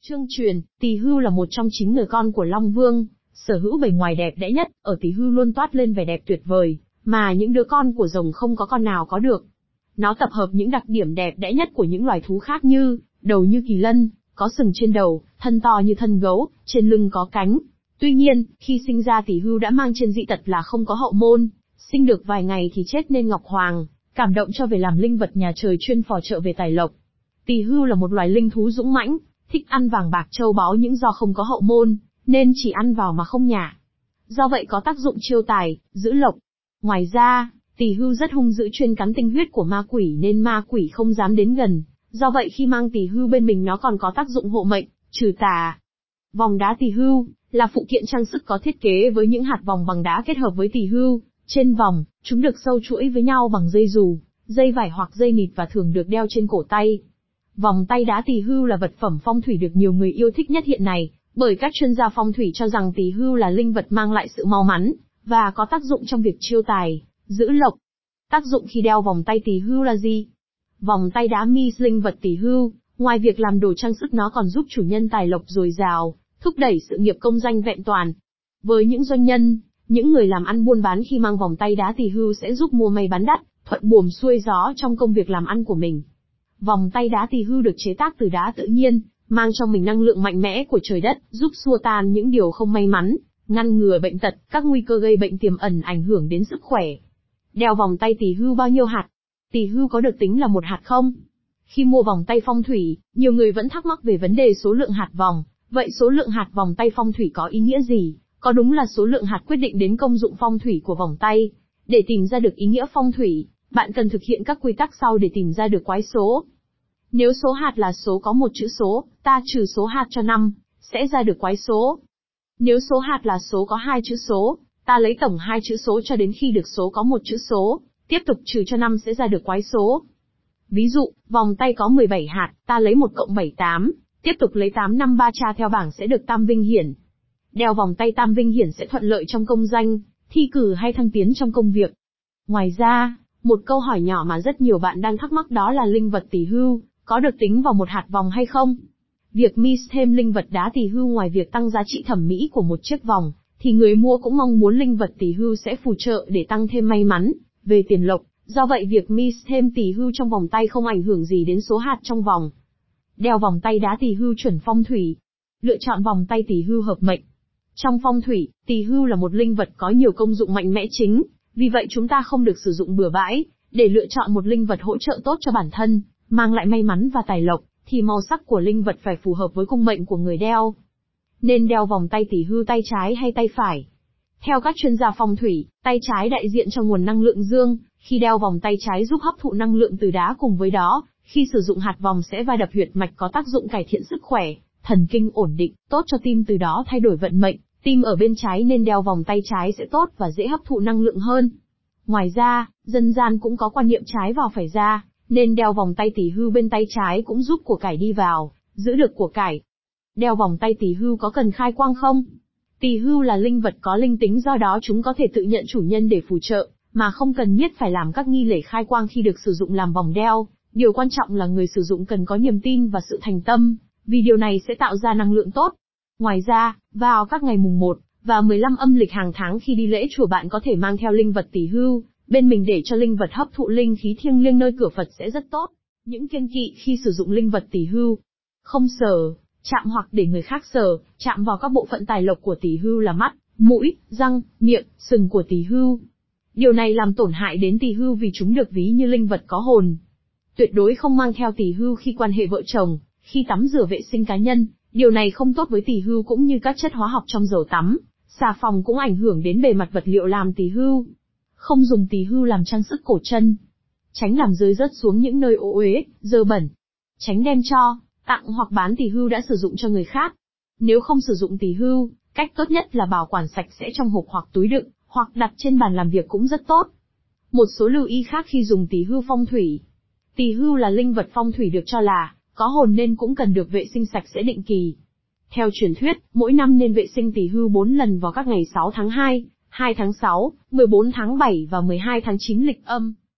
Trương truyền, Tỳ Hưu là một trong chín người con của Long Vương, sở hữu bề ngoài đẹp đẽ nhất, ở Tỳ Hưu luôn toát lên vẻ đẹp tuyệt vời, mà những đứa con của rồng không có con nào có được. Nó tập hợp những đặc điểm đẹp đẽ nhất của những loài thú khác như, đầu như kỳ lân, có sừng trên đầu, thân to như thân gấu, trên lưng có cánh. Tuy nhiên, khi sinh ra Tỳ Hưu đã mang trên dị tật là không có hậu môn, sinh được vài ngày thì chết nên Ngọc Hoàng, cảm động cho về làm linh vật nhà trời chuyên phò trợ về tài lộc. Tỳ Hưu là một loài linh thú dũng mãnh, thích ăn vàng bạc châu báu những do không có hậu môn, nên chỉ ăn vào mà không nhả. Do vậy có tác dụng chiêu tài, giữ lộc. Ngoài ra, tỷ hưu rất hung dữ chuyên cắn tinh huyết của ma quỷ nên ma quỷ không dám đến gần. Do vậy khi mang tỷ hưu bên mình nó còn có tác dụng hộ mệnh, trừ tà. Vòng đá tỷ hưu là phụ kiện trang sức có thiết kế với những hạt vòng bằng đá kết hợp với tỷ hưu. Trên vòng, chúng được sâu chuỗi với nhau bằng dây dù, dây vải hoặc dây nịt và thường được đeo trên cổ tay. Vòng tay đá tỳ hưu là vật phẩm phong thủy được nhiều người yêu thích nhất hiện nay, bởi các chuyên gia phong thủy cho rằng tỳ hưu là linh vật mang lại sự mau mắn, và có tác dụng trong việc chiêu tài, giữ lộc. Tác dụng khi đeo vòng tay tỳ hưu là gì? Vòng tay đá mi linh vật tỳ hưu, ngoài việc làm đồ trang sức nó còn giúp chủ nhân tài lộc dồi dào, thúc đẩy sự nghiệp công danh vẹn toàn. Với những doanh nhân, những người làm ăn buôn bán khi mang vòng tay đá tỳ hưu sẽ giúp mua may bán đắt, thuận buồm xuôi gió trong công việc làm ăn của mình. Vòng tay đá tỳ hưu được chế tác từ đá tự nhiên, mang trong mình năng lượng mạnh mẽ của trời đất, giúp xua tan những điều không may mắn, ngăn ngừa bệnh tật, các nguy cơ gây bệnh tiềm ẩn ảnh hưởng đến sức khỏe. Đeo vòng tay tỳ hưu bao nhiêu hạt? tỳ hưu có được tính là một hạt không? Khi mua vòng tay phong thủy, nhiều người vẫn thắc mắc về vấn đề số lượng hạt vòng, vậy số lượng hạt vòng tay phong thủy có ý nghĩa gì? Có đúng là số lượng hạt quyết định đến công dụng phong thủy của vòng tay? Để tìm ra được ý nghĩa phong thủy, bạn cần thực hiện các quy tắc sau để tìm ra được quái số. Nếu số hạt là số có một chữ số, ta trừ số hạt cho 5, sẽ ra được quái số. Nếu số hạt là số có hai chữ số, ta lấy tổng hai chữ số cho đến khi được số có một chữ số, tiếp tục trừ cho 5 sẽ ra được quái số. Ví dụ, vòng tay có 17 hạt, ta lấy 1 cộng 7 8, tiếp tục lấy 8 5 3 tra theo bảng sẽ được tam vinh hiển. Đeo vòng tay tam vinh hiển sẽ thuận lợi trong công danh, thi cử hay thăng tiến trong công việc. Ngoài ra, một câu hỏi nhỏ mà rất nhiều bạn đang thắc mắc đó là linh vật tỷ hưu, có được tính vào một hạt vòng hay không? Việc mix thêm linh vật đá tỷ hưu ngoài việc tăng giá trị thẩm mỹ của một chiếc vòng, thì người mua cũng mong muốn linh vật tỷ hưu sẽ phù trợ để tăng thêm may mắn, về tiền lộc, do vậy việc mix thêm tỷ hưu trong vòng tay không ảnh hưởng gì đến số hạt trong vòng. Đeo vòng tay đá tỷ hưu chuẩn phong thủy. Lựa chọn vòng tay tỷ hưu hợp mệnh. Trong phong thủy, tỷ hưu là một linh vật có nhiều công dụng mạnh mẽ chính, vì vậy chúng ta không được sử dụng bừa bãi, để lựa chọn một linh vật hỗ trợ tốt cho bản thân, mang lại may mắn và tài lộc, thì màu sắc của linh vật phải phù hợp với cung mệnh của người đeo. Nên đeo vòng tay tỷ hưu tay trái hay tay phải. Theo các chuyên gia phong thủy, tay trái đại diện cho nguồn năng lượng dương, khi đeo vòng tay trái giúp hấp thụ năng lượng từ đá cùng với đó, khi sử dụng hạt vòng sẽ va đập huyệt mạch có tác dụng cải thiện sức khỏe, thần kinh ổn định, tốt cho tim từ đó thay đổi vận mệnh, tim ở bên trái nên đeo vòng tay trái sẽ tốt và dễ hấp thụ năng lượng hơn. Ngoài ra, dân gian cũng có quan niệm trái vào phải ra, nên đeo vòng tay tỷ hưu bên tay trái cũng giúp của cải đi vào, giữ được của cải. Đeo vòng tay tỷ hưu có cần khai quang không? Tỷ hưu là linh vật có linh tính do đó chúng có thể tự nhận chủ nhân để phù trợ, mà không cần nhất phải làm các nghi lễ khai quang khi được sử dụng làm vòng đeo. Điều quan trọng là người sử dụng cần có niềm tin và sự thành tâm, vì điều này sẽ tạo ra năng lượng tốt. Ngoài ra, vào các ngày mùng 1 và 15 âm lịch hàng tháng khi đi lễ chùa bạn có thể mang theo linh vật tỷ hưu, bên mình để cho linh vật hấp thụ linh khí thiêng liêng nơi cửa Phật sẽ rất tốt. Những kiêng kỵ khi sử dụng linh vật tỷ hưu. Không sờ, chạm hoặc để người khác sờ, chạm vào các bộ phận tài lộc của tỷ hưu là mắt, mũi, răng, miệng, sừng của tỷ hưu. Điều này làm tổn hại đến tỷ hưu vì chúng được ví như linh vật có hồn. Tuyệt đối không mang theo tỷ hưu khi quan hệ vợ chồng, khi tắm rửa vệ sinh cá nhân, điều này không tốt với tỷ hưu cũng như các chất hóa học trong dầu tắm. Xà phòng cũng ảnh hưởng đến bề mặt vật liệu làm tỷ hưu. Không dùng tỳ hưu làm trang sức cổ chân. Tránh làm rơi rớt xuống những nơi ô uế, dơ bẩn. Tránh đem cho, tặng hoặc bán tỳ hưu đã sử dụng cho người khác. Nếu không sử dụng tỳ hưu, cách tốt nhất là bảo quản sạch sẽ trong hộp hoặc túi đựng, hoặc đặt trên bàn làm việc cũng rất tốt. Một số lưu ý khác khi dùng tỳ hưu phong thủy. Tỳ hưu là linh vật phong thủy được cho là có hồn nên cũng cần được vệ sinh sạch sẽ định kỳ. Theo truyền thuyết, mỗi năm nên vệ sinh tỳ hưu 4 lần vào các ngày 6 tháng 2, 2 tháng 6, 14 tháng 7 và 12 tháng 9 lịch âm.